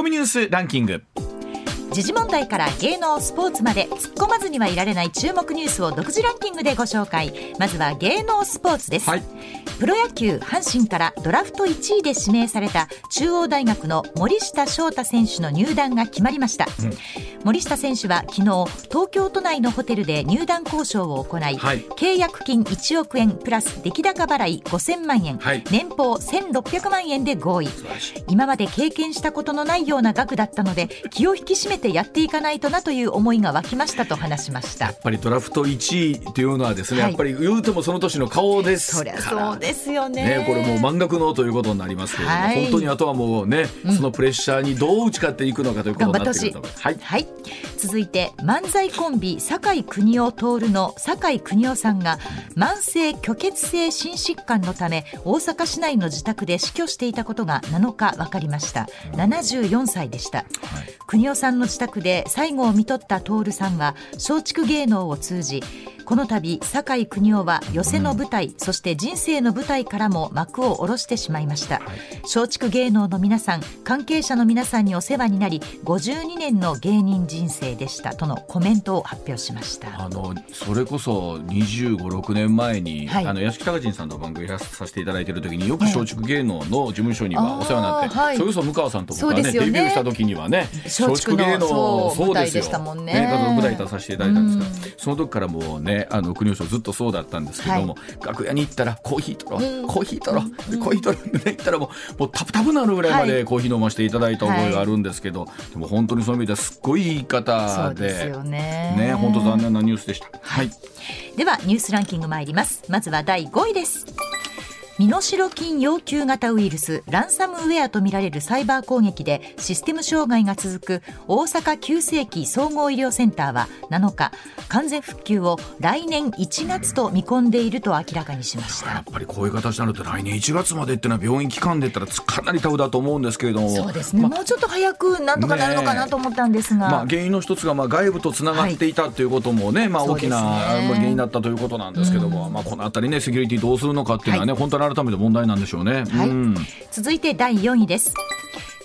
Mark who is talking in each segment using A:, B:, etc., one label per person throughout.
A: コミニュースランキング。
B: 時事問題から芸能スポーツまで突っ込まずにはいられない注目ニュースを独自ランキングでご紹介。まずは芸能スポーツです、はい、プロ野球阪神からドラフト1位で指名された中央大学の森下翔太選手の入団が決まりました、うん、森下選手は昨日東京都内のホテルで入団交渉を行い、はい、契約金1億円プラス出来高払い5000万円、はい、年俸1600万円で合意。今まで経験したことのないような額だったので気を引き締めてやっていかないとなという思いが湧きましたと話しました
A: やっぱりドラフト1位というのはですね、はい、やっぱり言うてもその年の顔です
B: そりゃそうですよね。
A: ねこれもう満額のということになりますけれども、はい、本当にあとはもうね、うん、そのプレッシャーにどう打ち勝っていくのかということになってくると思います、
B: はい、はい、続いて漫才コンビ酒井邦夫徹の酒井邦夫さんが慢性虚血性心疾患のため大阪市内の自宅で死去していたことが7日分かりました74歳でした、はい、邦夫さんの自宅で最後を見取った徹さんは松竹芸能を通じこの度酒井邦夫は寄席の舞台、うん、そして人生の舞台からも幕を下ろしてしまいました、はい、松竹芸能の皆さん関係者の皆さんにお世話になり52年の芸人人生でしたとのコメントを発表しました。
A: あのそれこそ2 5 6年前に、はい、あの屋敷隆人さんの番組やらさせていただいている時によく松竹芸能の事務所にはお世話になって、はい、それこそ向川さんと僕がね、ね、デビューした時にはね
B: 松竹芸能そうですよ。
A: ね。ね舞台出させていただいたんですがその時からもうねあの国吉ずっとそうだったんですけども、はい、楽屋に行ったらコーヒー取ろう、コーヒー取ろう、コーヒー取ろうって行ったらもうもうタプタプなるぐらいまでコーヒー飲ませていただいた覚えがあるんですけど、でも本当にそういう意味ではすっごい言い方でですよね。ね本当残念なニュースでした。はい、
B: ではニュースランキング参ります。まずは第5位です身代金要求型ウイルスランサムウェアとみられるサイバー攻撃でシステム障害が続く大阪急性期総合医療センターは7日完全復旧を来年1月と見込んでいると明らかにしました。
A: やっぱりこういう形になると来年1月までっていうのは病院期間で言ったらかなりタフだと思うんですけれども。
B: そうですね、ま、もうちょっと早くなんとかなるのかなと思ったんですが、
A: まあ、原因の一つがまあ外部とつながっていたということもね、はい、まあ、大きな原因だったということなんですけども、まあ、このあたりねセキュリティどうするのかっていうのはね、はい、本当に改めて問題なんでしょうね。はい、
B: 続いて第4位です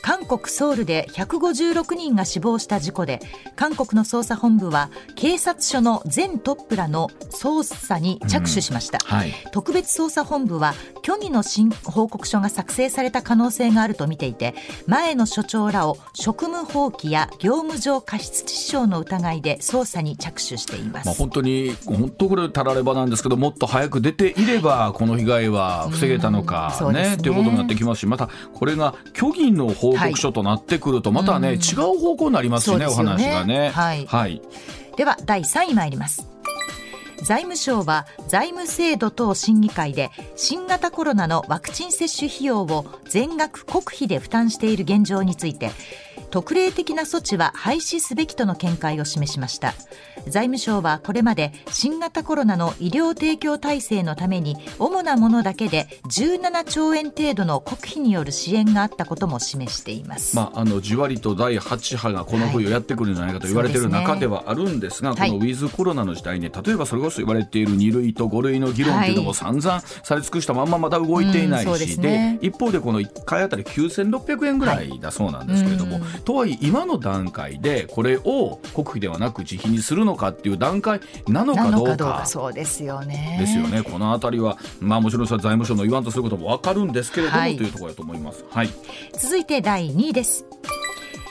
B: 韓国ソウルで156人が死亡した事故で韓国の捜査本部は警察署の全トップらの捜査に着手しました、うん。はい、特別捜査本部は虚偽の新報告書が作成された可能性があると見ていて前の所長らを職務放棄や業務上過失致死傷の疑いで捜査に着手しています、まあ、
A: 本当に本当これたらればなんですけどもっと早く出ていればこの被害は防げたのか、ね、ねということになってきますしまたこれが虚偽の報報告書となってくると、またね、違う方向になりますしね、お話がね。
B: はい、はい、では第3位参ります。財務省は財務制度等審議会で新型コロナのワクチン接種費用を全額国費で負担している現状について特例的な措置は廃止すべきとの見解を示しました。財務省はこれまで新型コロナの医療提供体制のために主なものだけで17兆円程度の国費による支援があったことも示しています、
A: まあ、あのじわりと第8波がこの冬やってくるんじゃないかと言われている中ではあるんですが、すね、このウィズコロナの時代に例えばそれこそ言われている2類と5類の議論というのも散々され尽くしたまんままだ動いていないし、で、ね、一方でこの1回あたり9600円ぐらいだそうなんですけれども、はい、とはいえ今の段階でこれを国費ではなく自費にするのかっていう段階なのかどうか
B: そうですよね。
A: ですよね。この辺りはまあもちろん財務省の言わんとすることも分かるんですけれども、はい、というところだと思います、はい、
B: 続いて第2位です。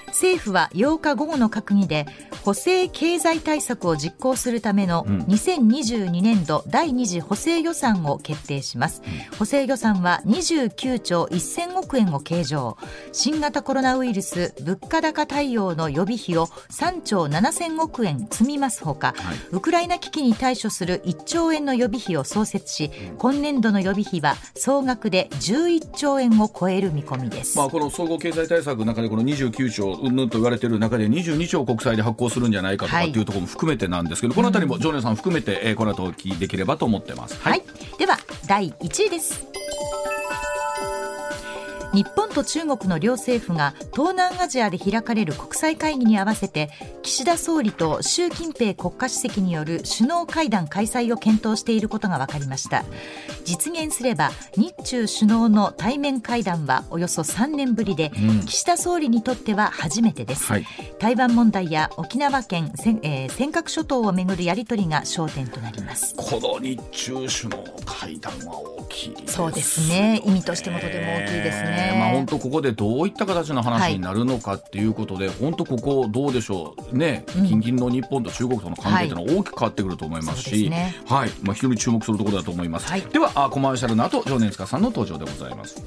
B: 政府は8日午後の閣議で補正経済対策を実行するための2022年度第2次補正予算を決定します、うん、補正予算は29兆1000億円を計上。新型コロナウイルス物価高対応の予備費を3兆7000億円積みますほか、はい、ウクライナ危機に対処する1兆円の予備費を創設し、今年度の予備費は総額で11兆円を超える見込みです、
A: まあ、この総合経済対策の中でこの29兆うんぬんと言われている中で22兆国債で発行するんじゃないかとかっていうところも含めてなんですけど、はい、このあたりも常連さん含めて、えー、この後お聞きできればと思ってます。
B: はい、はい、では第1位です。日本と中国の両政府が東南アジアで開かれる国際会議に合わせて岸田総理と習近平国家主席による首脳会談開催を検討していることが分かりました。実現すれば日中首脳の対面会談はおよそ3年ぶりで、うん、岸田総理にとっては初めてです、はい、台湾問題や沖縄県、えー、尖閣諸島をめぐるやり取りが焦点となります。
A: この日中首脳会談は大きい、ね、
B: そうですね。意味としてもとても大きいですね
A: まあ本当ここでどういった形の話になるのかっていうことで、はい、本当ここどうでしょう。ね。近々の日本と中国との関係というのは大きく変わってくると思いますし、ね、はい、まあ非常に注目するところだと思います、はい、ではあコマーシャルの後常念塚さんの登場でございます。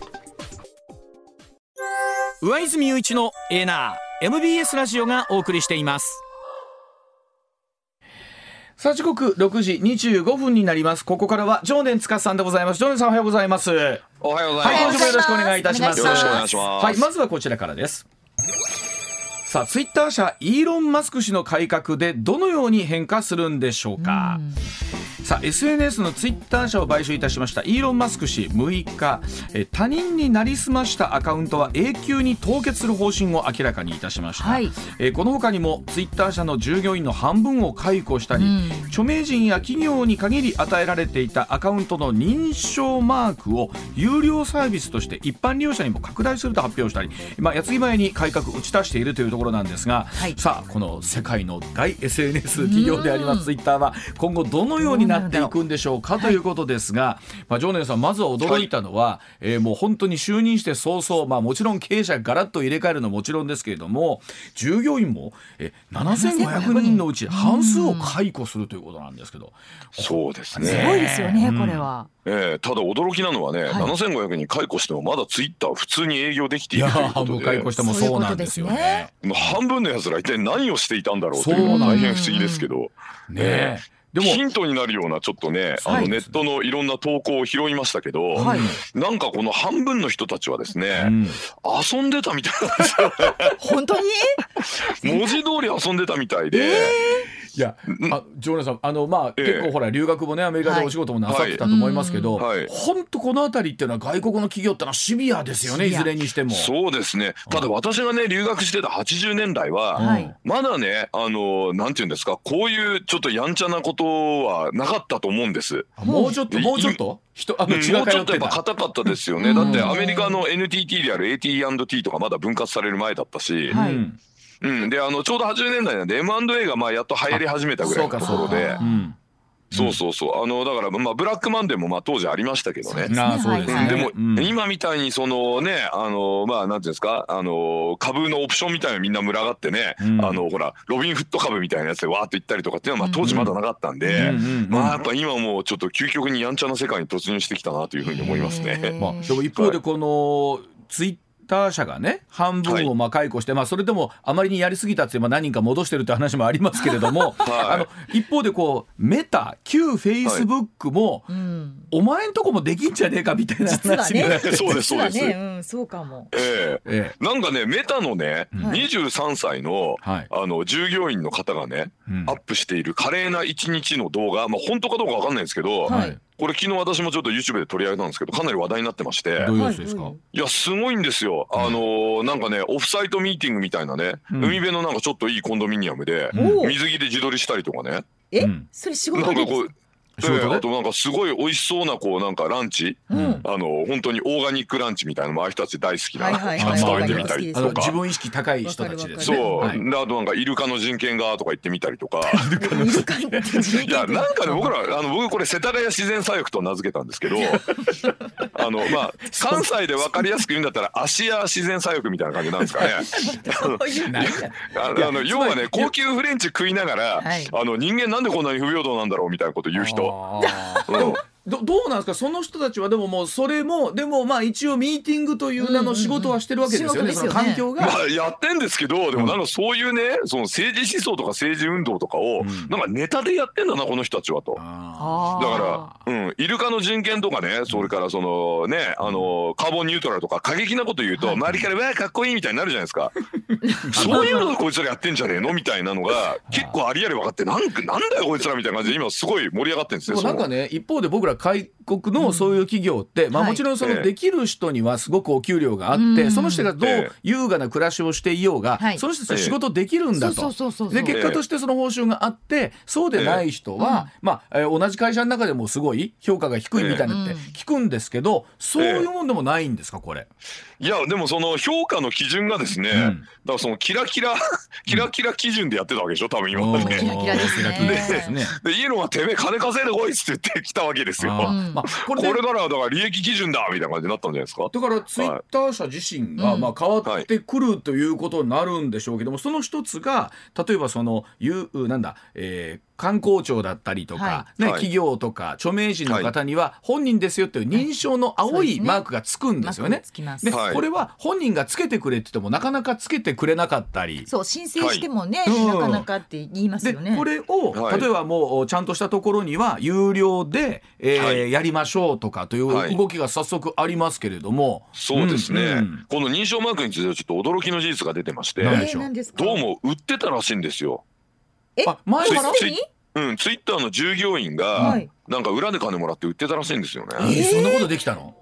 C: 上泉雄一のエーナー MBS ラジオがお送りしています
A: さあ時刻6時25分になります。ここからは常念塚さんでございます。常念さんおはようございます。
D: おはようございます、はい、
A: 今週もよろしくお願いいたします。
D: よろしくお願いします。
A: はいまずはこちらからです。さあツイッター社イーロン・マスク氏の改革でどのように変化するんでしょうか、うさあ SNS のツイッター社を買収いたしました。イーロン・マスク氏6日え他人になりすましたアカウントは永久に凍結する方針を明らかにいたしました、はい、えこの他にもツイッター社の従業員の半分を解雇したり、うん、著名人や企業に限り与えられていたアカウントの認証マークを有料サービスとして一般利用者にも拡大すると発表したり、まあ、矢継ぎ早に改革打ち出しているというところなんですが、はい、さあこの世界の大 SNS 企業でありますツイッターは今後どのようにななっていくんでしょうかということですが、まあ、常念さんまずは驚いたのは、はい、えー、もう本当に就任して早々、まあ、もちろん経営者がらっと入れ替えるのはもちろんですけれども従業員もえ7500人のうち半数を解雇するということなんですけど、
D: そうですね。
B: すごいですよね、これは。
D: えー、ただ驚きなのはね、はい、7500人解雇してもまだツイッター普通に営業できているということで。
A: 解雇してもそうなんですよね。
D: 半分のやつら一体何をしていたんだろうという。のは大変不思議ですけど。ねえでもヒントになるようなちょっとね、あのネットのいろんな投稿を拾いましたけど、はい、なんかこの半分の人たちはですね、うん、遊んでたみたいなんですよ、ね、
B: 本当に？
D: 文字通り遊んでたみたいで。えー
A: いや、あ、常連さん、あの、まあ、えー、結構ほら、留学もね、アメリカでお仕事もなさってたと思いますけど。本当、この辺りっていうのは、外国の企業ってのはシビアですよね、いずれにしても。
D: そうですね。ただ、私がね、留学してた80年代は。まだね、あの、なんていうんですか、こういうちょっとやんちゃなことはなかったと思うんです。
A: もうちょっと、もうちょっと？
D: 人あのもうちょっとやっぱ硬かったですよね。だってアメリカの NTT である AT&T とかまだ分割される前だったし、はい、うん、であのちょうど80年代なんで M&A がまあやっと流行り始めたぐらいのところで。そうそうそうあのだからまあブラックマンデーもまあ当時ありましたけどね。
A: あそうですね。
D: でも、うん、今みたいにそのねあのまあなんていうんですか？あの株のオプションみたいなみんな群がってね、うん、あのほらロビンフット株みたいなやつでわーっと行ったりとかっていうのはまあ当時まだなかったんで、まあやっぱ今もうちょっと究極にやんちゃな世界に突入してきたなというふうに思いますね。
A: まあでも一方でこのツイッター社がね半分をまあ解雇して、はい、まあ、それでもあまりにやりすぎたって、まあ、何人か戻してるって話もありますけれども、はい、あの一方でこうメタ旧フェイスブックも、はい。お前んとこもできんじゃねえかみたいな話
D: に、ね、そうですそうです、ね
B: うん、そうかも、
D: えー、えー、なんかねメタのね、うん、23歳の,、はい、あの従業員の方がね、うん、アップしている華麗な一日の動画、まあ、本当かどうか分かんないんですけど、はいこれ昨日私もちょっと YouTube で取り上げたんですけどかなり話題になってまして。
A: どういうやつですか？
D: い。やすごいんですよ。あのー、なんかねオフサイトミーティングみたいなね、うん、海辺のなんかちょっといいコンドミニアムで、水着で自撮りしたりとかね。
B: え、それ仕事なんかこう
D: えー、あとなんかすごい美味しそうなこうなんかランチ、うん、あの本当にオーガニックランチみたいなのもああいう人たち大好きなやつ食べてみたりとか。
A: 自分意識高い人たちで
D: すね。そう、はい、であとなんかイルカの人権がとか言ってみたりとか。いやなんかね僕らあの僕これ世田谷自然左翼と名付けたんですけど あのまあ関西で分かりやすく言うんだったら芦屋自然左翼みたいな感じなんですかね。あの要はね高級フレンチ食いながら、はい、あの人間なんでこんなに不平等なんだろうみたいなこと言う人。 어. 어. 어.
A: どどうなんですか？その人たちはでももうそれもでもまあ一応ミーティングという名の仕事はしてるわけですよね、その環境が。
D: まあやってんですけどでもなんかそういうねその政治思想とか政治運動とかを、なんかネタでやってんだなこの人たちはと。だから、うん、イルカの人権とかねそれからそのねあのカーボンニュートラルとか過激なこと言うと、周りから「わあかっこいい」みたいになるじゃないですか。そういうのこいつらやってんじゃねえの？みたいなのが結構ありあり分かってなんなんだよこいつらみたいな感じで今すごい盛り上がってるんですよ。
A: なんかね一方で僕ら外国のそういう企業って、まあ、もちろんそのできる人にはすごくお給料があって、その人がどう優雅な暮らしをしていようが、その人たち仕事できるんだと。で結果としてその報酬があってそうでない人は、まあ、え同じ会社の中でもすごい評価が低いみたいなって聞くんですけど、そういうもんでもないんですかこれ。
D: いやでもその評価の基準がですね、だからそのキラキラキラキラ基準でやってたわけでしょ多分今。まで。キラキラですね。でいいのはてめえ金稼いでこいっつって言ってきたわけですよ。まあ、これこれからはだから利益基準だみたいな感じになったんじゃないですか。
A: だからツイッター社自身が、まあ、変わってくるということになるんでしょうけども、その一つが例えばそのいうなんだ、えー、観光庁だったりとか、はい、ね、企業とか著名人の方には本人ですよっていう認証の青いマークがつくんですよね。で、これは本人がつけてくれって言ってもなかなかつけてくれなかったり。
B: そう申請してもね、なかなかって言いますよね。
A: これを例えばもうちゃんとしたところには有料で、えーやりましょうとかという動きが早速ありますけれども。
D: そうですね、うん、この認証マークについてはちょっと驚きの事実が出てまして、どうも売ってたらしいんですよ。
B: え、前から？
D: うん、ツイッターの従業員が、なんか裏で金もらって売ってたらしいんですよね。え
A: ー、そんなことできたの？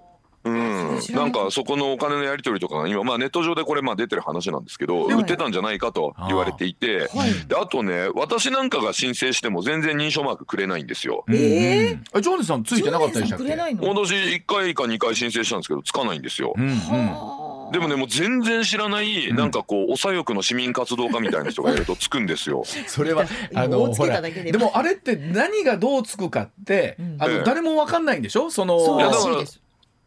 D: うん、なんかそこのお金のやり取りとかが今、まあ、ネット上でこれまあ出てる話なんですけど、売ってたんじゃないかと言われていてであとね私なんかが申請しても全然認証マークくれないんですよ。
A: ええジョーネさんついてなかったでしたっけ私
D: 1回か2回申請したんですけどつかないんですよ。うんうんでもねもう全然知らない、なんかこうお左翼の市民活動家みたいな人がいるとつくんですよ。
A: それは あのほらでもあれって何がどうつくかって、あの誰もわかんないんでしょ？その。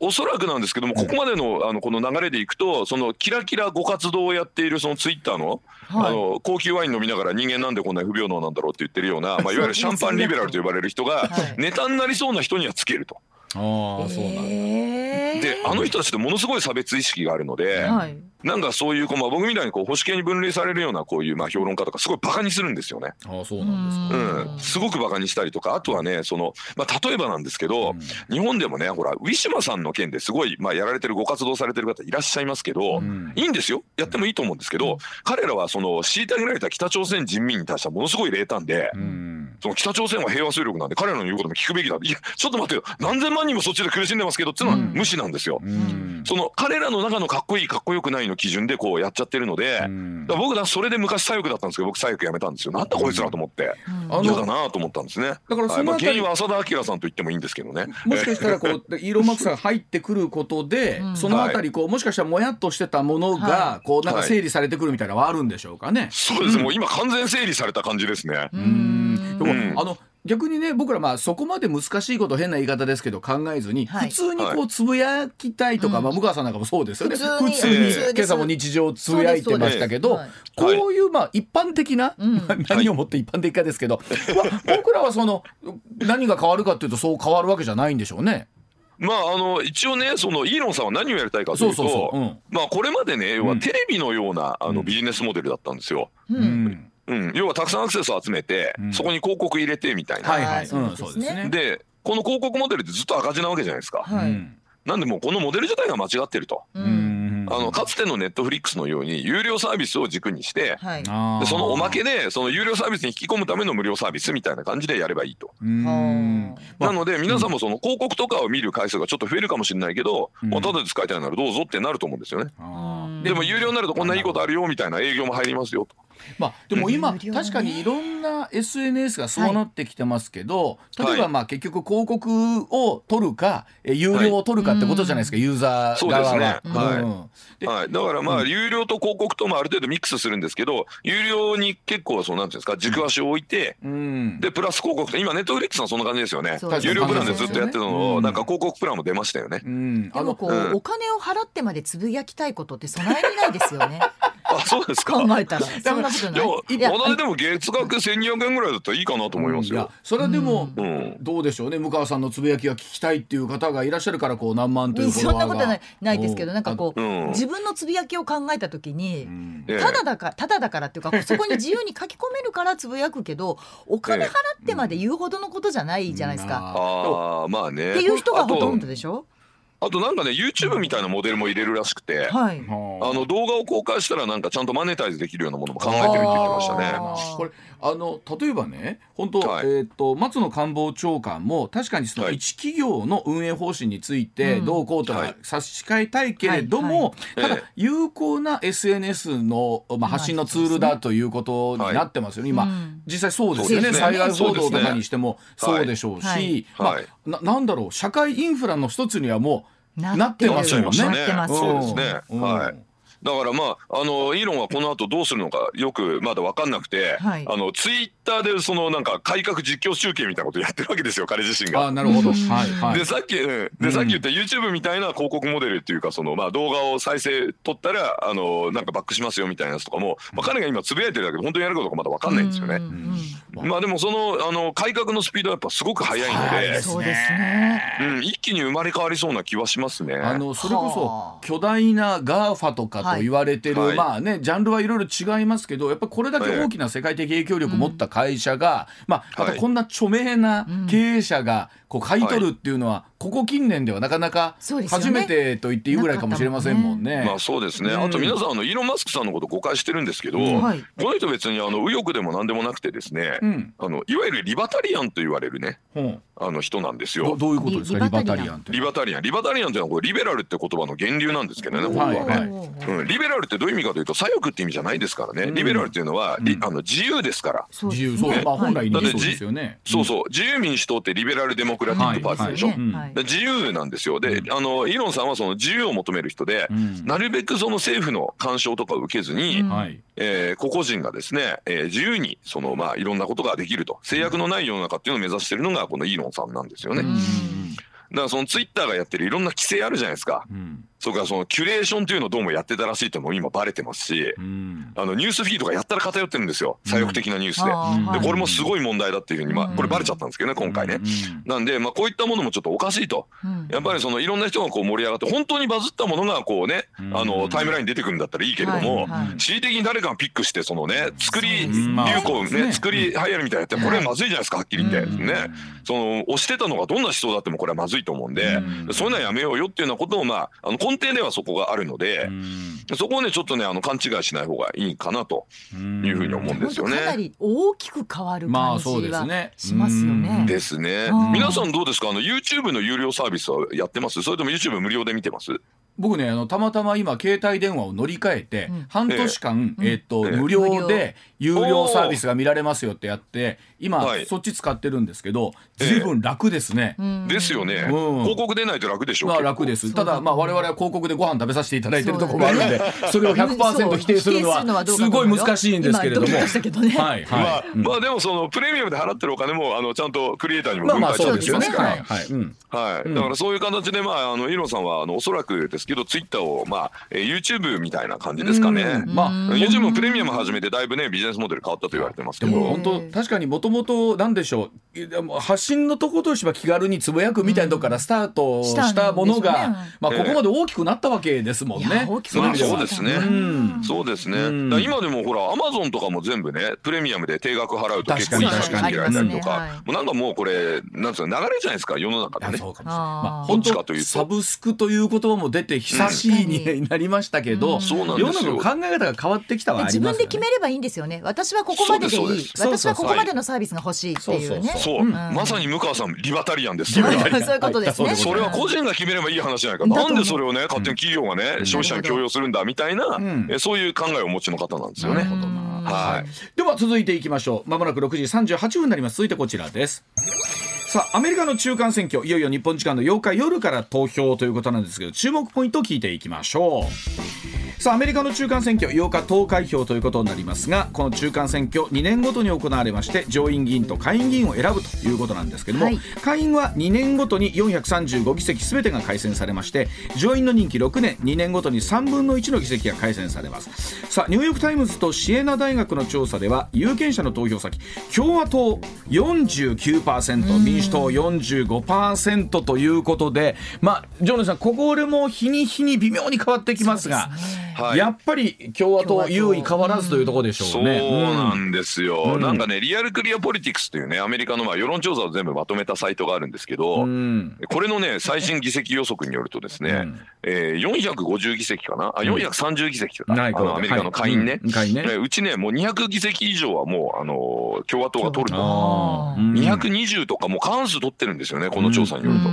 D: おそらくなんですけども、ここまでのあのこの流れでいくと、そのキラキラご活動をやっているそのツイッターの,、あの高級ワイン飲みながら人間なんでこんな不平等なんだろうって言ってるような、まあ、いわゆるシャンパンリベラルと呼ばれる人が、ネタになりそうな人にはつけると。
A: ああそうなんだ。で
D: あの人たちってものすごい差別意識があるので、はい、なんかそういうこう、まあ、僕みたいにこう保守系に分類されるようなこういうまあ評論家とかすごいバカにするんですよね。
A: あそうなんです
D: か、うん、すごくバカにしたりとかあとはねその、まあ、例えばなんですけど、うん、日本でもねほらウィシュマさんの件ですごい、まあ、やられてるご活動されてる方いらっしゃいますけど、うん、いいんですよ。やってもいいと思うんですけど、彼らはその虐げられた北朝鮮人民に対してはものすごい冷淡で。その北朝鮮は平和勢力なんで彼らの言うことも聞くべきだ。いやちょっと待ってよ。何千万人もそっちで苦しんでますけどっていうのは無視なんですよ。その彼らの中のかっこいいかっこよくないの基準でこうやっちゃってるので、だ僕だそれで昔左翼だったんですけど僕左翼やめたんですよ。なんだこいつらと思って。嫌だなと思ったんですね。だからその、はい、原因は浅田明さんと言ってもいいんですけどね。
A: もしかしたらこうイーロン・マスクさんが入ってくることで、そのあたりこうもしかしたらもやっとしてたものがこうなんか整理されてくるみたいなのはあるんでしょうかね、
D: そうです、もう今完全整理された感じですね。
A: うん。でも、あの逆にね僕らまあそこまで難しいこと変な言い方ですけど考えずに、普通にこうつぶやきたいとか、まあ向川さんなんかもそうですよね。普通に。今朝も日常つぶやいてましたけど、こういうまあ一般的な、何をもって一般的かですけど、僕らはその何が変わるかっていうとそう変わるわけじゃないんでしょうね。
D: まああの一応ねそのイーロンさんは何をやりたいかというとまあこれまでね要はテレビのようなあのビジネスモデルだったんですよ。うん。うん、要はたくさんアクセスを集めて、うん、そこに広告入れてみたいな。はいはい、そうですね。でこの広告モデルってずっと赤字なわけじゃないですか。はい、なんでもうこのモデル自体が間違ってると。うん。あのかつてのネットフリックスのように有料サービスを軸にして、はい、でそのおまけでその有料サービスに引き込むための無料サービスみたいな感じでやればいいと。なので皆さんもその広告とかを見る回数がちょっと増えるかもしれないけど、うん、まあ、ただで使いたいならどうぞってなると思うんですよね。でも有料になるとこんないいことあるよみたいな営業も入りますよと。
A: まあ、でも今、確かにいろんな SNS がそうなってきてますけど、例えばまあ結局広告を取るか、有料を取るかってことじゃないですか、ユーザー側は。そうですね、
D: はい。はい、だからまあ、有料と広告ともある程度ミックスするんですけど有料に結構そうなんていうんですか軸足を置いて、でプラス広告って今ネットフリックスはそんな感じですよね。有料プランでずっとやってるのを、なんか広告プランも出ましたよね。
B: でもこう、お金を払ってまでつぶやきたいことって備えないですよね。
D: あそうですか？
B: 考えたら。そんなことない。いや
D: 同じでも月額1200円ぐらいだったらいいかなと思いますよ、
A: それでも、どうでしょうね。向川さんのつぶやきが聞きたいっていう方がいらっしゃるからこう何万という
B: そんなことないないですけどなんかこう、自分のつぶやきを考えた時に、ただだからただだからっていうか そこに自由に書き込めるからつぶやくけどお金払ってまで言うほどのことじゃないじゃないですか、
D: ああまあね。
B: っていう人がほとんどでしょ？
D: あとなんかね YouTube みたいなモデルも入れるらしくて、はい、あ。の動画を公開したらなんかちゃんとマネタイズできるようなものも考えてるって言ってましたね。
A: これあの例えばね本当、はい、えっ、ー、と松野官房長官も確かにその一企業の運営方針についてどうこうとか差し支えたいけれども、ただ有効な SNS の、まあ、発信のツールだということになってますよね、今、実際そうですよね。災害報道とかにしてもそうでしょうし、まあ、ななんだろう社会インフラの一つにはもうなってますよね。
D: そうですね。はい。だからまああのイーロンはこの後どうするのかよくまだ分かんなくて、はい、あのツイッターでそのなんか改革実況中継みたいなことやってるわけですよ彼自身が。
A: あなるほど。はいはい、
D: でさっきで、さっき言った YouTube みたいな広告モデルっていうかそのまあ動画を再生撮ったらあのなんかバックしますよみたいなやつとかも、まあ、彼が今つぶやいてるだけで本当にやることかまだ分かんないんですよね。まあでもそのあの改革のスピードはやっぱすごく速いので、そうですね。うん。一気に生まれ変わりそうな気はしますね。
A: あのそれこそ巨大な GAFA とかと言われてる、はい、まあねジャンルはいろいろ違いますけどやっぱこれだけ大きな世界的影響力を持った会社が、まあまたこんな著名な経営者がこう買い取るっていうのは、ここ近年ではなかなか初めてと言っていいぐらいかもしれませんもんね。
D: まあそうですね。あと皆さんあのイーロン・マスクさんのこと誤解してるんですけど、この人別にあの右翼でも何でもなくてですね、あのいわゆるリバタリアンと言われるね、あの人なんですよ。
A: どういうことですか？リバタリアン。って。
D: リバタリアン、リバタリアンっていうのはこれリベラルって言葉の源流なんですけどね、本当は。ね。うん、リベラルってどういう意味かというと左翼って意味じゃないですからね。リベラルっていうのは、あの自由ですから。
A: 自由、そう、まあ本来そうですよね。
D: そうそう、自由民主党ってリベラルデモクラティックパーティーでしょ？自由なんですよ。で、あのイーロンさんはその自由を求める人で、なるべくその政府の干渉とかを受けずに、え個々人がですね、え自由にそのまあいろんなことができると。制約のない世の中っていうのを目指してるのがこのイーロンさんなんですよね。だからそのツイッターがやってるいろんな規制あるじゃないですか。うん、それからそのキュレーションというのをどうもやってたらしいっても今バレてますし、うん、あのニュースフィードがやったら偏ってるんですよ。左翼的なニュースで。うん、でこれもすごい問題だっていうふうに、まあ、これバレちゃったんですけどね今回ね。なんで、まあ、こういったものもちょっとおかしいと。やっぱりそのいろんな人がこう盛り上がって本当にバズったものがこうねあのタイムラインに出てくるんだったらいいけれども、恣意的に誰かがピックしてそのね作り流行ね作り流行るみたいなやってこれはまずいじゃないですかはっきり言って。ね。その押してたのがどんな思想だってもこれはまずいと思うんで。そういうのはやめようよっていうようなことを、まあ、あの根底ではそこがあるので、そこをねちょっとねあの勘違いしない方がいいかなというふうに思うんですよね。
B: かなり大きく変わる感じはしますよね。
D: ですね。皆さんどうですか？あの YouTube の有料サービスはやってます？それとも YouTube 無料で見てます？
A: 僕ねあのたまたま今携帯電話を乗り換えて、うん、半年間、えー、えー、っと、えー、無料で有料サービスが見られますよってやって今、はい、そっち使ってるんですけど随分楽ですね、え
D: ー、ですよね、うん、広告出ないと楽でしょう
A: まあ楽です。ただまあ我々は広告でご飯食べさせていただいてるところもあるんでそれを100%否定するのはすごい難しいんですけれども、ね、
D: はいはい、まあ、うん、まあでもそのプレミアムで払ってるお金もあのちゃんとクリエイターにも分配してるんですから、はいはい、はい、だからそういう形でまああのイロンさんはあのおそらくですけどツイッターをまあ、えー、YouTube みたいな感じですかね。まあ、YouTube もプレミアム始めてだいぶねビジネスモデル変わったと言われてますけど。
A: 本当確かにもともとなんでしょう。発信のとことしては気軽につぶやくみたいなとこからスタートしたものが、まあここまで大きくなったわけですもんね。
D: そうですね。そうですね。今でもほらアマゾンとかも全部ねプレミアムで定額払うと結構いい確かに。られたりとか、もうなんかもうこれなんつうの流れじゃないですか世の中でね。そうかもしれない。まあ本当
A: サブスクという言葉も出て久しいになりましたけど、世の中の考え方が変わってきたは
B: 自分で決めればいいんですよね。私はここまででいい。私はここまでのサービスが欲しいっていうね。
D: そう、まさに向川さんリバタリアンです。
B: そういうことですね。
D: それは個人が決めればいい話じゃないか。なんでそれをね勝手に企業がね消費者に強要するんだみたいな、えそういう考えをお持ちの方なんですよね。は
A: い。では続いていきましょう。まもなく6時38分になります。続いてこちらです。さあアメリカの中間選挙いよいよ日本時間の8日夜から投票ということなんですけど注目ポイントを聞いていきましょうさあアメリカの中間選挙8日投開票ということになりますがこの中間選挙2年ごとに行われまして上院議員と下院議員を選ぶということなんですけども、はい、下院は2年ごとに435議席すべてが改選されまして上院の任期6年2年ごとに3分の1の議席が改選されます。さあニューヨーク・タイムズとシエナ大学の調査では有権者の投票先共和党49%民主党45%ということでまあジョーネさんここでも日に日に微妙に変わってきますが。はい、やっぱり共和党優位変わらずというところでしょうね。
D: そうなんですよ、うん、なんかねリアルクリアポリティクスというねアメリカのまあ世論調査を全部まとめたサイトがあるんですけど、うん、これのね最新議席予測によるとですね、うん、えー、450議席かな？あ430議席かな、うん、あのアメリカの下院ね,、はい。ね。うちねもう200議席以上はもうあの共和党が取ると。220とかもう過半数取ってるんですよねこの調査によると。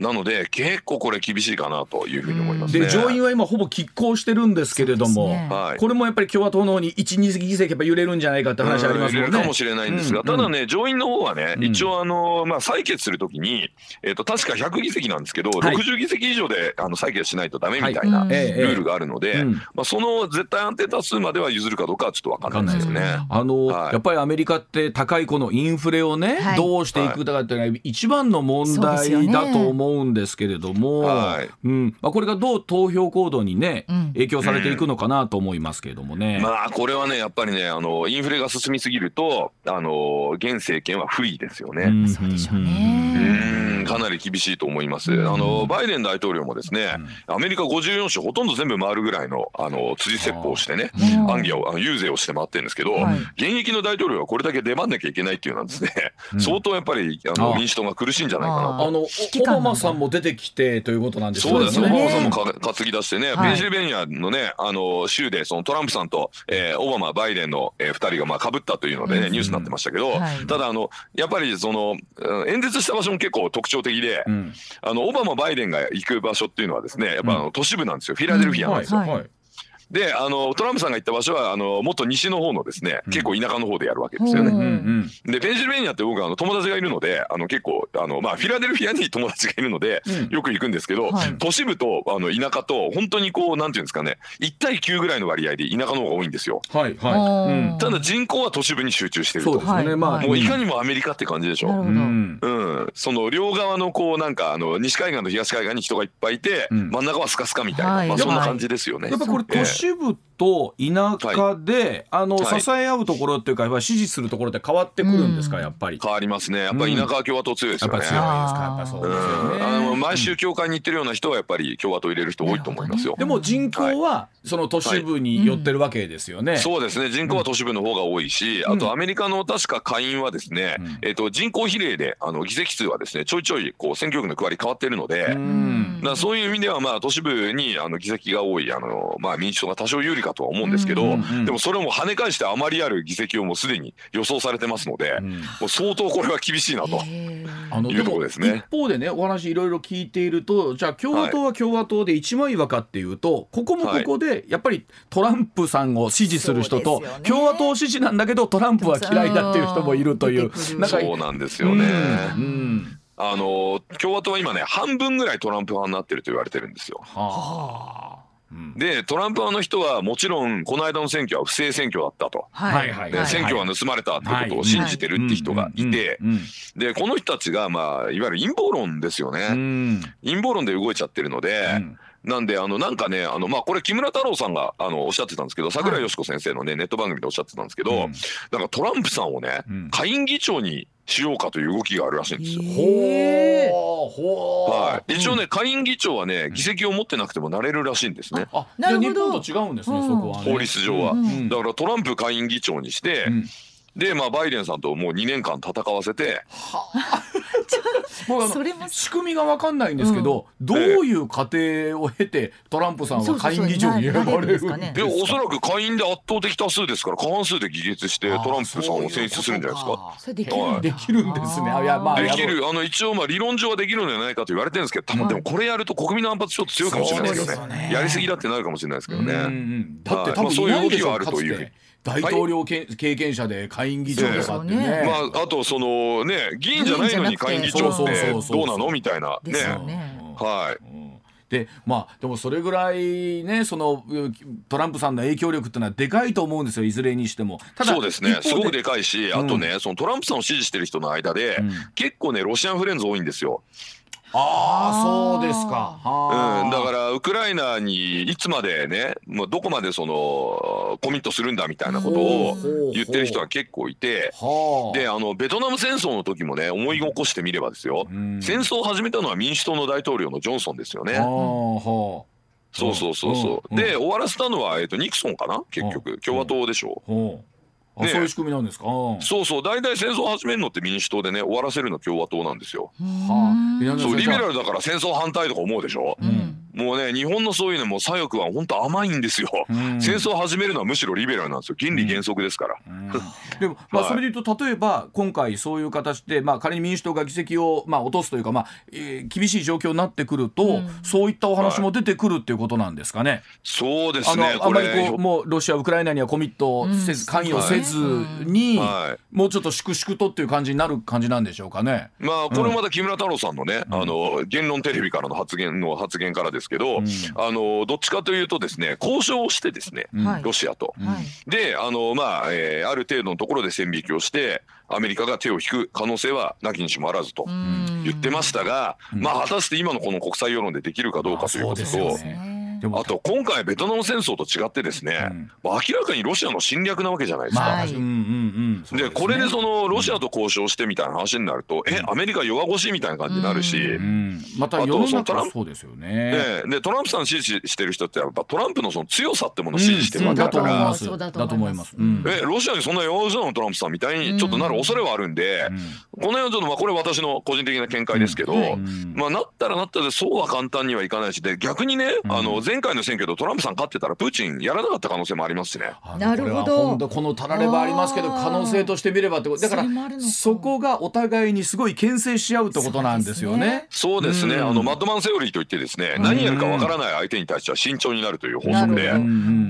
D: なので結構これ厳しいかなというふうに思いますね。
A: で上院は今ほぼ拮抗してるんですけれども、ね、これもやっぱり共和党の方に1、2議席やっぱ揺れるんじゃないかって話ありますよね。
D: かもしれないんですが、ただね上院の方はね、一応あのまあ採決するときにえっ、と確か100議席なんですけど、はい、60議席以上であの採決しないとダメみたいなルールがあるので、まあその絶対安定多数までは譲るかどうかはちょっとわかんないですよね。
A: あの、やっぱりアメリカって高いこのインフレをね、どうしていくかっていうのは一番の問題だと思うんですけれども、まあ、これがどう投票行動にね、影響されていくのかなと思いますけれどもね。
D: まあこれはねやっぱりねあのインフレが進みすぎるとあの現政権は不利ですよね。うん、そうでしょうね。かなり厳しいと思います。あのバイデン大統領もですね、アメリカ54州ほとんど全部回るぐらいのあの辻説法をしてね、暗記をあの遊説をして回ってるんですけど、現役の大統領はこれだけ出番なきゃいけないっていうのはですね、相当やっぱりあの民主党が苦しいんじゃないかなと。
A: あのオバマさんも出てきてということなんです
D: そうですね。オバマさんもか担ぎ出してね、ペンシルベニアのねあの州でそのトランプさんと、えー、オバマバイデンの、えー、2人がまあ被ったというのでね、ニュースになってましたけど、ただあのやっぱりその演説した場所も結構特徴的で、あのオバマ、バイデンが行く場所っていうのはですねやっぱあの都市部なんですよ、フィラデルフィアなんですよ。はい。はいであのトランプさんが行った場所はあのもっと西の方のですね、結構田舎の方でやるわけですよね。でペンシルベニアって僕はあの友達がいるのであの結構あの、まあ、フィラデルフィアに友達がいるので、よく行くんですけど、はい、都市部とあの田舎と本当にこうなんていうんですかね1対9ぐらいの割合で田舎の方が多いんですよ。はいはい。うん、ただ人口は都市部に集中してると。そうですね。まあ、もういかにもアメリカって感じでしょ。ううん。その両側のこうなんかあの西海岸と東海岸に人がいっぱいいて、真ん中はスカスカみたいな、まあ、そんな感じですよね。
A: やっぱこれ都市部と田舎で、はい、あの、はい、支え合うところっていうか支持するところって変わってくるんですか、うん、やっぱり。
D: 変わりますね。やっぱり田舎は共和党強いですよね、やっぱ強いですかやっぱそうですよね、あの毎週教会に行ってるような人はやっぱり共和党入れる人多いと思いますよ、
A: でも人口はその都市部に寄ってるわけですよね、
D: そうですね。人口は都市部の方が多いし、あとアメリカの確か下院はですね、えっ、と人口比例であの議席数はですねちょいちょいこう選挙区の区割り変わってるので、だそういう意味ではまあ都市部にあの議席が多いあのまあ民主党が多少有利かとは思うんですけど、でもそれをも跳ね返してあまりある議席をもうすでに予想されてますので、もう相当これは厳しいなというところですね。
A: 一方でねお話いろいろ聞いているとじゃあ共和党は共和党で一枚岩かっていうと、ここもここでやっぱりトランプさんを支持する人と、共和党支持なんだけどトランプは嫌いだっていう人もいるという。
D: そうなんですよね。うんあの共和党は今ね半分ぐらいトランプ派になってると言われてるんですよ。はあでトランプ派の人はもちろんこの間の選挙は不正選挙だったと、はい。はい、選挙は盗まれたってことを信じてるって人がい。てでこの人たちが、まあ、いわゆる陰謀論ですよね。陰謀論で動いちゃってるので。なんであのなんかねあのまあこれ木村太郎さんがあのおっしゃってたんですけど桜井よし子先生のねネット番組でおっしゃってたんですけど、なんかトランプさんをね、下院議長にしようかという動きがあるらしいんですよ。はい、一応ね、下院議長はね議席を持ってなくてもなれるらしいんですね。
A: あなるほど。日本と違うんですね、そこは、
D: 法律上は、だからトランプ下院議長にして、でまあバイデンさんともう2年間戦わせて。
A: もう それも仕組みが分かんないんですけど、どういう過程を経てトランプさんは下院議長に選ばれるんで
D: おそらく下院で圧倒的多数ですから過半数で議決してトランプさんを選出するんじゃないですか。
A: それできる,、できるんですね。い
D: やまあできるあの一応まあ理論上はできるのではないかと言われてるんですけど、多分でもこれやると国民の反発ちょっと強いかもしれないですけどね。やりすぎだってなるかもしれないですけどね。
A: だって多分そういう動きがあるという。大統領け、はい、経験者で下院議長とかってね、
D: まああとそのね議員じゃないのに下院議長ってどうなのみたいな。ね。はい。
A: でまあでもそれぐらいねそのトランプさんの影響力っていうのはでかいと思うんですよいずれにしても。
D: ただそうですね。すごくでかいし、あとねそのトランプさんを支持してる人の間で、うん、結構ねロシアンフレンズ多いんですよ。
A: ああそうですか、
D: うん、だからウクライナにいつまでねもうどこまでそのコミットするんだみたいなことを言ってる人が結構いてであのベトナム戦争の時もね思い起こしてみればですよ。戦争を始めたのは民主党の大統領のジョンソンですよね。そうそうそうそう。で終わらせたのはえっとニクソンかな結局。共和党でしょ。
A: ね、そういう仕組みなんですか？
D: そうそう、大体戦争を始めるのって民主党でね、終わらせるの共和党なんですよ。はあ、そうリベラルだから戦争反対とか思うでしょ？うん、もうね日本のそういうのも左翼は本当甘いんですよ、うん、戦争を始めるのはむしろリベラルなんですよ。原理原則ですから、うん、
A: でも、まあ、それで言うと例えば今回そういう形で、まあ、仮に民主党が議席を、まあ、落とすというか、まあえー、厳しい状況になってくると、うん、そういったお話も出てくるっていうことなんですかね、はい、
D: そうですね
A: あまりこうもうロシアウクライナにはコミットせず、関与せずに、はい、もうちょっと粛々とっていう感じになる感じなんでしょうかね。
D: まあこれまた木村太郎さんのね、あの言論テレビからの発言の発言からですけど、あのどっちかというとですね交渉をしてですね、ロシアと。であのまあ、えー、ある程度のところで線引きをしてアメリカが手を引く可能性はなきにしもあらずと言ってましたが、まあ果たして今のこの国際世論でできるかどうかということと。あと今回ベトナム戦争と違ってですね、うん、明らかにロシアの侵略なわけじゃないですか。まあうんうんうん、で、これでそのロシアと交渉してみたいな話になると、うん、えアメリカ弱腰みたいな感じになるし、うん、
A: また世の中そうですよね。
D: でトランプさん支持してる人ってやっぱトランプのその強さってものを支持してるわけだから、
A: だと思います。
D: えロシアにそんな弱腰なのトランプさんみたいにちょっとなる恐れはあるんで、この辺はちょっとまあこれ私の個人的な見解ですけど、まあなったらなったでそうは簡単にはいかないしで逆にね、あの前回の選挙とトランプランプさん勝ってたらプーチンやらなかった可能性もありますしね。
B: なるほど。
A: このたらればありますけど可能性として見ればってことだからそこがお互いにすごい牽制し合うってことなんですよね。
D: そうですね。あのマッドマンセオリーといってですね何やるかわからない相手に対しては慎重になるという法則で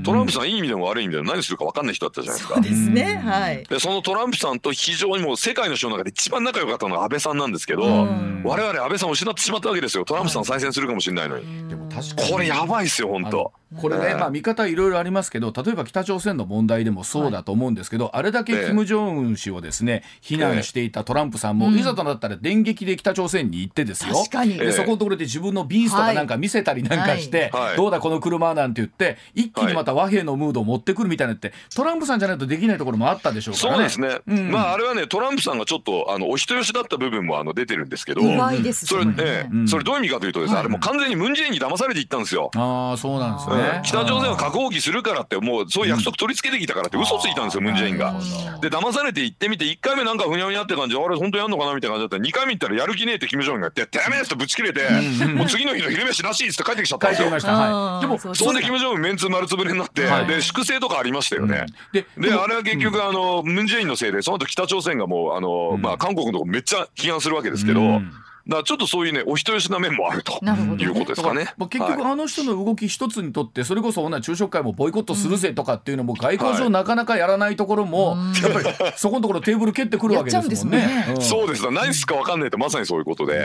D: トランプさんいい意味でも悪い意味でも何するかわかんない人だったじゃないですか。
B: そうですね。はい。
D: でそのトランプさんと非常にもう世界の人の中で一番仲良かったのは安倍さんなんですけど我々安倍さんを失ってしまったわけですよ。トランプさん再選するかもしれないのに。でも確かにこれやばいですよ本当。
A: これね、まあ、見方いろいろありますけど例えば北朝鮮の問題でもそうだと思うんですけど、はい、あれだけ金正恩氏をですね非難していたトランプさんも、いざとなったら電撃で北朝鮮に行ってですよ。でそこのところで自分のビースとかなんか見せたりなんかして、はい、どうだこの車なんて言って一気にまた和平のムードを持ってくるみたいな。ってトランプさんじゃないとできないところもあったでしょうから
D: ね。そうですね、うん、まああれはねトランプさんがちょっとあのお人よしだった部分もあの出てるんですけど、それね、うん、それどういう意味かというとですね、あれもう完全にムン・ジェインに騙されていったんですよ。
A: ああそうなんですね。
D: 北朝鮮は核放棄するからってもうそういう約束取り付けてきたからって嘘ついたんですよ、ムン・ジェインが。で騙されて行ってみて1回目なんかふにゃふにゃって感じであれ本当やんのかなみたいな感じだったら2回目行ったらやる気ねえってキム・ジョンが言って「てめえ!」ってぶち切れてもう次の日の昼飯らしいっつって帰ってきちゃった。んですよ。でもそんでキム・ジョンメンツ丸つぶれになって、で粛清とかありましたよね。であれは結局あのムン・ジェインのせいでその後北朝鮮がもうあの、まあ、韓国のとこめっちゃ批判するわけですけど。だからちょっとそういうねお人よしな面もあるということですかね。
A: まあ、結局あの人の動き一つにとってそれこそな昼食会もボイコットするぜとかっていうのも外交上なかなかやらないところも、やっぱりそこのところテーブル蹴ってくるわけですもんね。
D: そうです何すか分かんないってまさにそういうことで、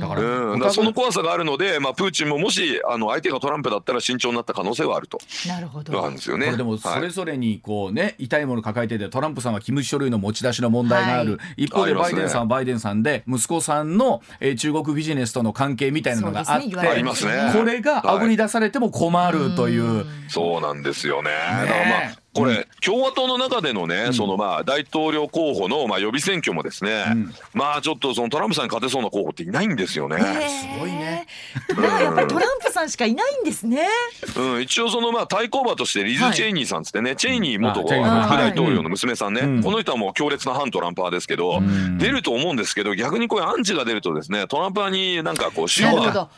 D: だからうん、だその怖さがあるので、まあ、プーチンももしあの相手がトランプだったら慎重になった可能性はあると。
B: なるほど。
D: なんですよね。
A: これでもそれぞれにこうね痛いもの抱えててトランプさんは機密書類の持ち出しの問題がある、一方でバイデンさんはバイデンさんで息子さんの、えー、中国ビジネスとの関係みたいなのがあって、
D: ありますね、
A: これがあぶり出されても困るという。
D: そうなんですよね。だからまあこれ、共和党の中でのね、そのまあ大統領候補のまあ予備選挙もですね、まあちょっとそのトランプさんに勝てそうな候補っていないんですよね。
B: すごいね。やっぱりトランプさんしかいないんですね。
D: うん、一応そのまあ対抗馬としてリズ・チェイニーさんつってね、チェイニー元副大統領の娘さんね、この人はもう強烈な反トランプ派ですけど、出ると思うんですけど、逆にこういうアンチが出るとですね、トランプ派になんかこう塩が。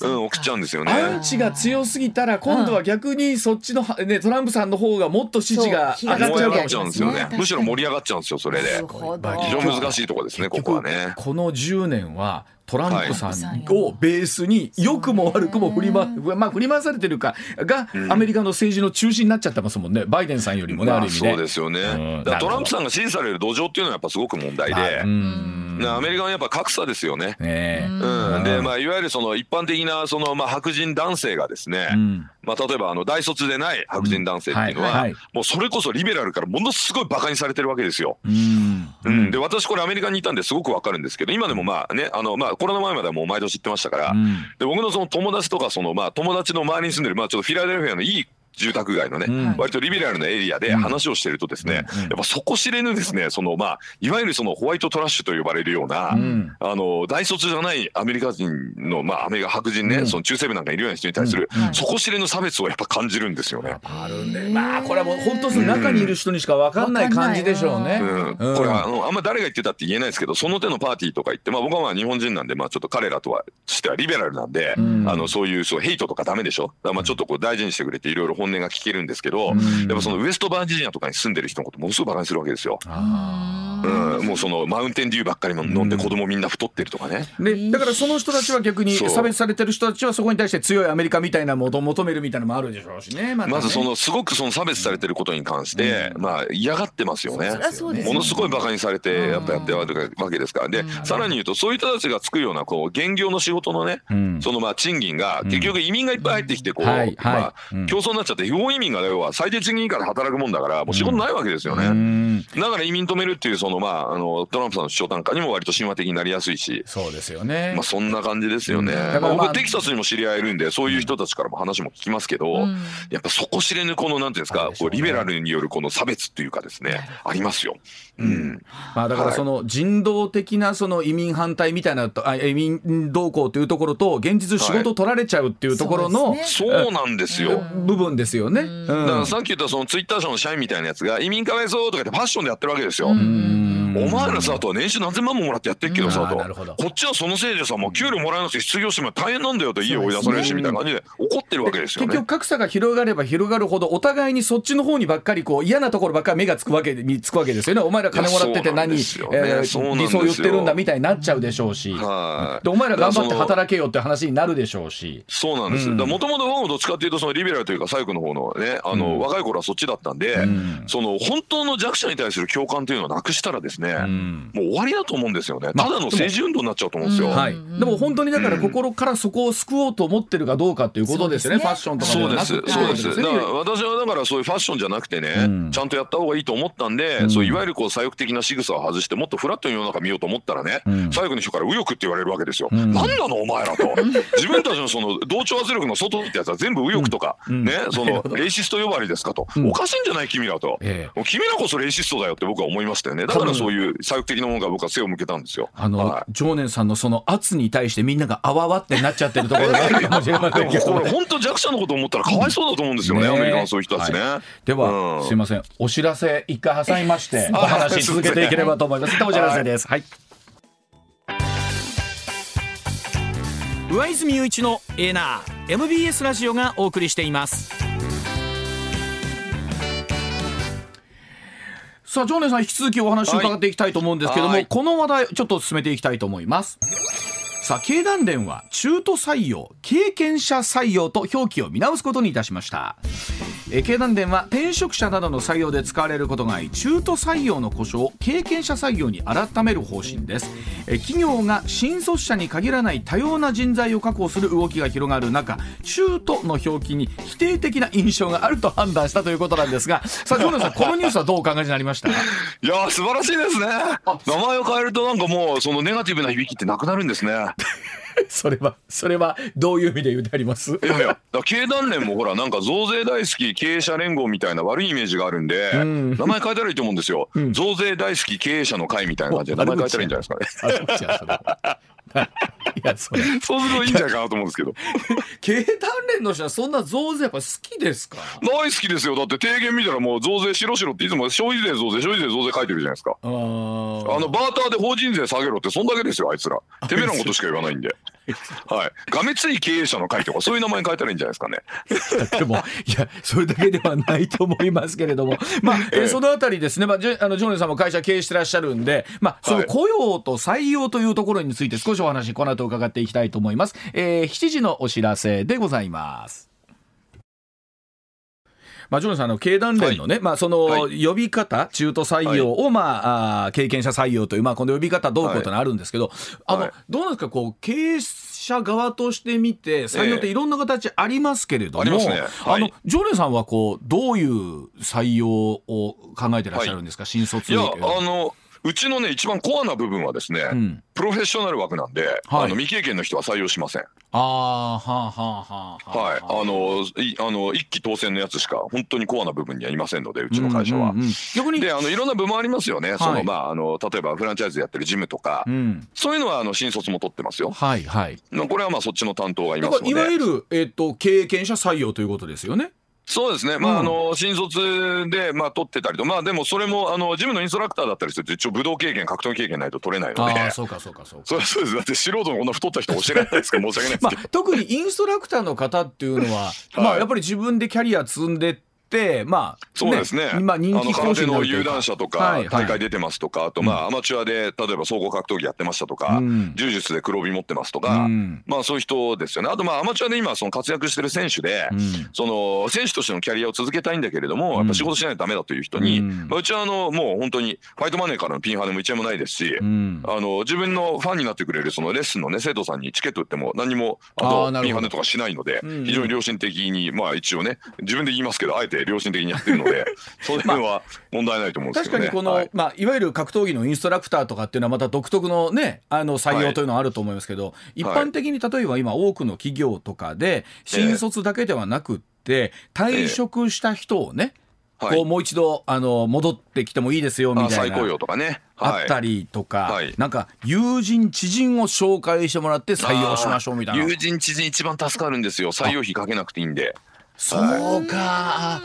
D: うん、送っちゃうんですよね。
A: アンチが強すぎたら、今度は逆にそっちの、ね、トランプさんの方がもっと支持が上がっちゃうかもしれないですよね。
D: むしろ盛り上がっちゃうんですよ、それで。非常に難しいところですね、ここはね。
A: この10年は、トランプさんをベースに良くも悪くも振り,、ままあ、振り回されてるかがアメリカの政治の中心になっちゃってますもんね。バイデンさんよりもね、あ、る意味
D: そうですよね、トランプさんが支持される土壌っていうのはやっぱすごく問題で、アメリカはやっぱ格差ですよね。うん。でまあ、いわゆるその一般的なその、まあ、白人男性がですね、まあ、例えばあの大卒でない白人男性っていうのは、もうそれこそリベラルからものすごいバカにされてるわけですよ。うん。で私これアメリカにいたんですごくわかるんですけど今でもまあねあのまあコロナ前まではもう毎年行ってましたから、うん、で僕のその友達とかそのまあ友達の周りに住んでるまあちょっとフィラデルフィアのいい住宅街のね、うん、割とリベラルなエリアで話をしてるとですね、うん、やっぱ底知れぬですねそのまあいわゆるそのホワイトトラッシュと呼ばれるような、うん、あの大卒じゃないアメリカ人のまあアメリカ白人ね、その中西部なんかいるような人に対する、底知れぬ差別をやっぱ感じるんですよね。
A: あるね。まあこれはもう本当中にいる人にしか分かんない感じでしょうね。
D: これあのあんま誰が言ってたって言えないですけどその手のパーティーとか行ってまあ僕はまあ日本人なんでまあちょっと彼らとはしてはリベラルなんで、あのそういうそうヘイトとかダメでしょ？まあちょっとこう大事にしてくれていろいろ本音が聞けるんですけど、やっぱそのウエストバージニアとかに住んでる人のことものすごいバカにするわけですよ。うん、もうそのマウンテンデューばっかり飲んで子供みんな太ってるとかね。
A: でだからその人たちは逆に差別されてる人たちはそこに対して強いアメリカみたいなものを求めるみたいなのもあるでしょうしね。
D: まねまずそのすごくその差別されてることに関して、うん、まあ嫌がってますよね。ものすごい馬鹿にされてやっぱやってるわけですから。で、さらに言うとそういう人たちがつくようなこう現業の仕事のね、そのまあ賃金が結局移民がいっぱい入ってきてこう、まあ競争になっちゃって不法移民が要は最低賃金以下で働くもんだからもう仕事ないわけですよね。だから移民止めるっていうそのまああのトランプさんの主張なんかにも割と神話的になりやすいし
A: そうですよね。
D: まあそんな感じですよね、うん。まあ、僕テキサスにも知り合えるんでそういう人たちからも話も聞きますけど、うん、やっぱ底知れぬこのなんていうんですか、ね、こうリベラルによるこの差別っていうかですねありますよ。うん、
A: まあ、だからその人道的なその移民反対みたいなあ移民動向というところと現実仕事取られちゃうっていうところの、
D: はい、そうなんですよ。
A: 部分ですよね、う
D: ん、だからさっき言ったそのツイッター社の社員みたいなやつが移民かわいそうとか言ってファッションでやってるわけですよ。お前らさと年収何千万ももらってやってっけどさと、こっちはそのせいでさもう給料もらえなくて失業しても大変なんだよと家を追い出されるしみたいな感じで怒ってるわけですよね。
A: 結局格差が広がれば広がるほどお互いにそっちの方にばっかりこう嫌なところばっかり目がつくわけにつくわけですよね。お前ら金もらってて何、ねえー、理想言ってるんだみたいになっちゃうでしょうし、はい、でお前ら頑張って働けよって話になるでしょうし。
D: そうなんです。もともと僕もどっちかっていうとそのリベラルというか左翼の方のねあの、うん、若い頃はそっちだったんで、うん、その本当の弱者に対する共感というのをなくしたらですね、うん、もう終わりだと思うんですよね、ただの政治運動になっちゃうと思うんですよ、
A: はい、でも本当にだから心からそこを救おうと思ってるかどうかっていうことですよね、ファッションとか
D: そうです。そうです。だから私はだからそういうファッションじゃなくてね、ちゃんとやった方がいいと思ったんで、そういわゆるこう左翼的な仕草を外してもっとフラットに世の中見ようと思ったらね、左翼の人から右翼って言われるわけですよ、何なのお前らと。自分たちのその同調圧力の外ってやつは全部右翼とか、ねそのレイシスト呼ばわりですかと、おかしいんじゃない君らと、君らこそレイシストだよって僕は思いましたよね。だからそういう左翼的なものが僕は背を向けたんですよ。
A: あの、はい、常念さんのその圧に対してみんながあわわってなっちゃってるところがあるかもしれませんけど、
D: ね、これ本当弱者のこと思ったらかわいそうだと思うんですよね、ねアメリカのそういう人たちね。はい、
A: では、うん、すいませんお知らせ一回挟みましてお話続けていければと思います。お知らせです。はい。
C: 上泉雄一のエーナー MBS ラジオがお送りしています。
A: さあ、常念さん、引き続きお話を伺っていきたいと思うんですけども、はい、この話題、ちょっと進めていきたいと思います。さあ、経団連は中途採用、経験者採用と表記を見直すことにいたしました。え経団連は転職者などの採用で使われることがない中途採用の故障経験者採用に改める方針です。え企業が新卒者に限らない多様な人材を確保する動きが広がる中中途の表記に否定的な印象があると判断したということなんですがさあジョナさん このニュースはどうお考えになりました？い
D: や素晴らしいですね。名前を変えるとなんかもうそのネガティブな響きってなくなるんですね
A: それはそれはどういう意味で言ってあります？
D: いやいや経団連もほらなんか増税大好き経営者連合みたいな悪いイメージがあるんで、うん、名前変えたらいいと思うんですよ、うん、増税大好き経営者の会みたいな感じで名前変えたらいいんじゃないですかね。いやそれ。そうするといいんじゃないかなと思うんですけど。
A: 経団連の人はそんな増税やっぱ好きですか？
D: 大好きですよだって提言見たらもう増税しろしろっていつも消費税増税消費税増税書いてるじゃないですか。あのバーターで法人税下げろってそんだけですよあいつら。てめえらのことしか言わないんではい。がめつい経営者の会とか、そういう名前変えたらいいんじゃないですかね。
A: でも、いや、それだけではないと思いますけれども、まあ、えー、そのあたりですね、まあ、あの、ジョネさんも会社経営してらっしゃるんで、まあ、その雇用と採用というところについて少しお話、この後伺っていきたいと思います。えー、7時のお知らせでございます。まあ、ジョンさんの経団連のね、はい、まあ、その呼び方、中途採用を、まあ、あ経験者採用という、まあ、この呼び方どうこうというのはあるんですけど、あの、どうなんですか、こう、経営者側として見て、採用っていろんな形ありますけれども、えーね。はい、あの、ジョネさんはこう、どういう採用を考えてらっしゃるんですか、新卒
D: いや、あの、うちのね一番コアな部分はですね、うん、プロフェッショナル枠なんで、はい、あの未経験の人は採用しません。
A: ああはあはあは
D: あ。はいあのいあの一期当選のやつしか本当にコアな部分にはいませんのでうちの会社は。うんうんうん、逆にであのいろんな部門ありますよね。はい、そのまああの例えばフランチャイズやってるジムとか、うん、そういうのはあの新卒も取ってますよ。
A: はいはい。
D: これはまあそっちの担当がいますので。
A: いわゆるえっ、ー、と経験者採用ということですよね。
D: そうですね、まあ、あの新卒で、まあ、取ってたりと、まあ、でもそれもあのジムのインストラクターだったりすると、一応、武道経験、格闘技経験ないと取れないので、
A: あそうかそうかそうか。
D: そうそうです、だって素人のこんな太った人教えられないですから、申し訳ないですけど、まあ、
A: 特にインストラクターの方っていうのは、はい、まあ、やっぱり自分でキャリア積んでて、まあ、
D: そうですね。まあ、人気講師の有段者とか、大会出てますとか、あと、まあ、アマチュアで、例えば総合格闘技やってましたとか、柔術で黒帯持ってますとか、まあ、そういう人ですよね。あと、まあ、アマチュアで今、その活躍してる選手で、その、選手としてのキャリアを続けたいんだけれども、やっぱ仕事しないとダメだという人に、まあ、うちは、あの、もう本当に、ファイトマネーからのピン派でも一円もないですし、あの、自分のファンになってくれる、そのレッスンのね、生徒さんにチケット売っても、何も、あと、ピン派ネとかしないので、非常に良心的に、まあ、一応ね、自分で言いますけど、あえて良心的にやってるので、そういうのは問題ないと思うんですけど、ね、
A: 確かにこの、はい、まあ、いわゆる格闘技のインストラクターとかっていうのはまた独特のねあの採用というのはあると思いますけど、はい、一般的に例えば今多くの企業とかで新卒だけではなくって、退職した人をね、こうもう一度あの戻ってきてもいいですよみたいな。
D: 再雇用とかね。
A: あったりとか、はい、なんか友人知人を紹介してもらって採用しましょうみたいな。
D: 友人知人一番助かるんですよ。採用費かけなくていいんで。
A: そうか。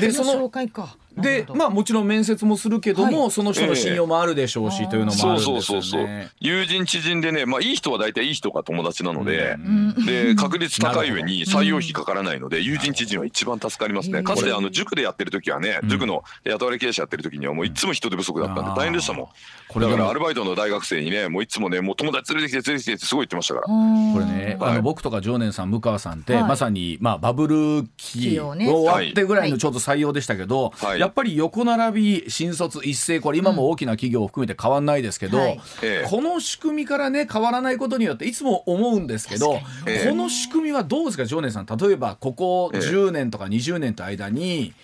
B: でその紹介か。
A: でまあもちろん面接もするけども、はい、その人の信用もあるでしょうし、えー、というのもあるんですよね。そうそうそう。そう
D: 友人知人でね、まあいい人は大体いい人が友達なので、うん、で確率高い上に採用費かからないので、友人知人は一番助かりますね。かつてあの塾でやってる時はね、塾の雇われ経営者やってる時にはもういつも人手不足だったんで大変でしたもん。これだからアルバイトの大学生にね、もういつもね、もう友達連れてきて連れてきてってすごい言ってましたから。
A: これね、あの僕とか常念さん、向川さんって、まさにまあバブル期終わってぐらいのちょうど採用でしたけど、やっぱり横並び新卒一斉これ今も大きな企業を含めて変わんないですけど、はい、この仕組みからね変わらないことによっていつも思うんですけど、この仕組みはどうですか常念さん？例えばここ10年とか20年と間に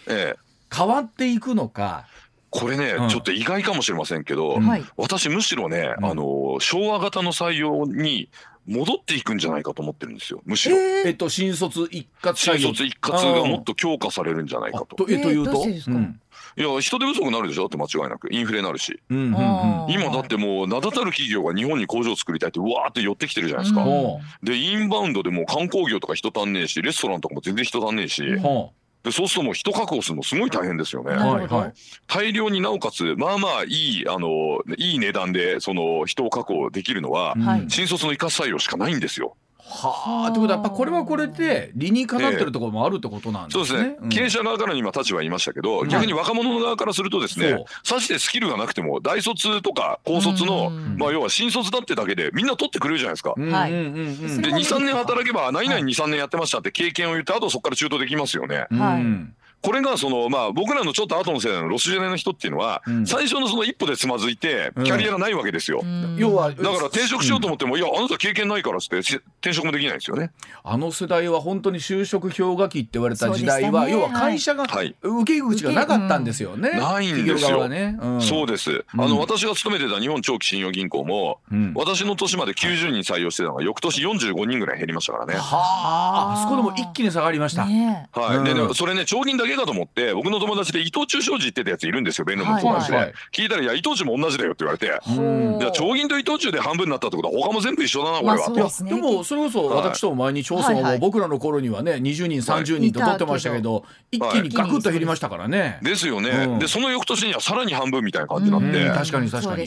A: 変わっていくのか。
D: これね、うん、ちょっと意外かもしれませんけど、うん、私むしろね、うん、あの昭和型の採用に戻っていくんじゃないかと思ってるんですよ。むしろ。
A: えー、っと新卒一括
D: 新卒一括がもっと強化されるんじゃないかと。
A: えー、というと、
D: いや人手不足になるでしょ？って間違いなく。インフレになるし、うんうんうん、今だってもう名だたる企業が日本に工場を作りたいってうわーって寄ってきてるじゃないですか、うん、でインバウンドでもう観光業とか人足んねえしレストランとかも全然人足んねえし、うんでそうするともう人確保するのすごい大変ですよね。はいはい、大量になおかつまあまあいいあのいい値段でその人を確保できるのは、新卒の生かす採用しかないんですよ。
A: はあということはやっぱこれはこれで理にかなってるところもあるってことなんですね。
D: そうですね、うん、経営者側から今立場言いましたけど、逆に若者の側からするとですね、さしてスキルがなくても大卒とか高卒の、まあ要は新卒だってだけでみんな取ってくれるじゃないですか。はい、で23年働けば何々23年やってましたって経験を言ってあとそこから中途できますよね。はいこれがそのまあ僕らのちょっと後の世代のロスジェネの人っていうのは、最初のその一歩でつまずいてキャリアがないわけですよ。要はだから転職しようと思っても、いやあなた経験ないからっって転職もできないですよね。
A: あの世代は本当に就職氷河期って言われた時代は、要は会社が受け口がなかったんですよね。
D: ないんですよ。ねそうです。あの私が勤めてた日本長期信用銀行も、私の年まで90人採用してたのが翌年45人ぐらい減りましたからね。は
A: あ、あそこでも一気に下がりました。
D: はい。で、それね長銀だけけかと思って僕の友達で伊藤忠商事行ってたやついるんですよ弁論の友達で、は。いはい、聞いたら「いや伊藤忠も同じだよ」って言われて「いや長銀と伊藤忠で半分になったってことは他も全部一緒だなこれは」ま
A: あ、でもそれこそ私と前に調査も僕らの頃にはね20人30人と取ってましたけど、一気にガクッと減りましたからね。
D: ですよね、うん、でその翌年にはさらに半分みたいな感じになって、
A: 確かに確かに。
D: で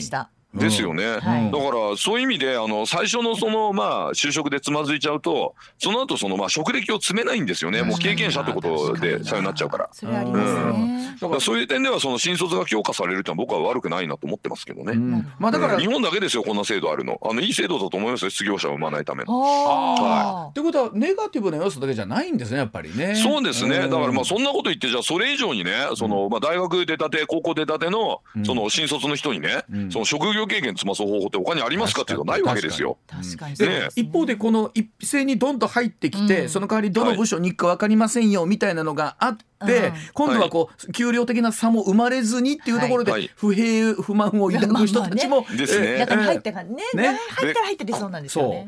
D: すよね、うんはい、だからそういう意味であの最初のそのまあ就職でつまずいちゃうとその後そのまあ職歴を積めないんですよね。もう経験者ってことでさよになっちゃうから。
B: それありますね、
D: だからそういう点ではその新卒が強化されるってのは僕は悪くないなと思ってますけどね。うん、まあだから日本だけですよこんな制度あるの。あのいい制度だと思いますよ失業者を生まないための。
A: はい。ってことはネガティブな要素だけじゃないんですねやっぱりね。
D: そうですね、だからまあそんなこと言ってじゃあそれ以上にねそのまあ大学出たて高校出たてのその新卒の人にね、その職業経験積ます方法って他にありますかっていうとないわけですよ。
B: 確かに
A: ね、一方でこの一斉にどんと入ってきて、うん、その代わりどの部署に行くか分かりませんよみたいなのがあって。て、今度はこう給料的な差も生まれずにっていうところで不平不満を抱く人たちも、
D: ですね。
B: 中に入ってからね。ね。入ったら入ってりそうなんですよね。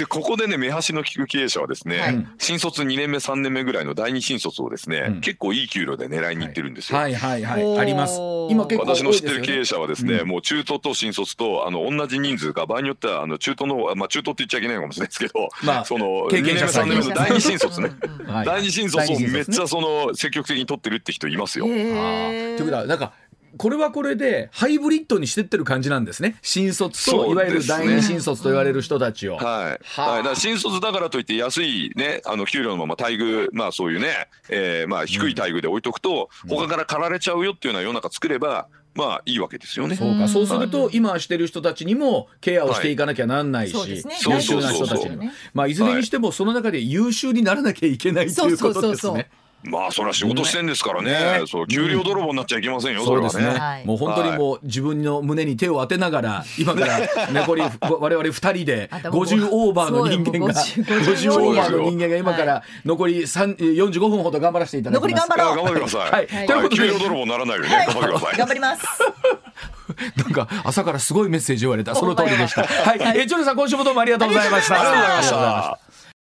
D: でここでね目端の利く経営者はですね、はい、新卒2年目3年目ぐらいの第二新卒をですね、うん、結構いい給料で狙いにいってるんですよ。
A: はいはいはい、はい、あります。
D: 今結構、ね、私の知ってる経営者はですね、うん、もう中途と新卒とあの同じ人数か場合によってはあの中途のまあ中途って言っちゃいけないかもしれないですけど、まあ、その2年目3年目の第二新卒ね、第二新卒をめっちゃその積極的に取ってるって人いますよ。と
A: いうことはなんかこれはこれでハイブリッドにしてってる感じなんですね。新卒といわゆる第二新卒と言われる人たちを。
D: はい、はい、だから新卒だからといって安いねあの給料のまま待遇まあそういうね、えー、まあ低い待遇で置いとくと、うん、他から駆られちゃうよっていうような世の中作ればまあいいわけですよね。
A: そうか、そうすると、今してる人たちにもケアをしていかなきゃなんないし、はい、優秀な人たちにも。まあいずれにしてもその中で優秀にならなきゃいけないということですね。
D: まあそれは仕事してんですからね、ね。そう給料泥棒になっちゃいけませんよ、
A: そうですね、ね、もう本当にもう自分の胸に手を当てながら今から残り我々二人で50オーバーの人間が50オーバーの人間が今から残り45分ほど頑張らせていただきます。
B: 残り頑張ろ
D: う。頑張ってください、はい、ということで。給料泥棒ならないようにね、頑張ってください。
B: 頑張ります。
A: なんか朝からすごいメッセージ言われた。その通りでした。はい、えジョネさん今週もどうもありがとうございました。ありがとうございました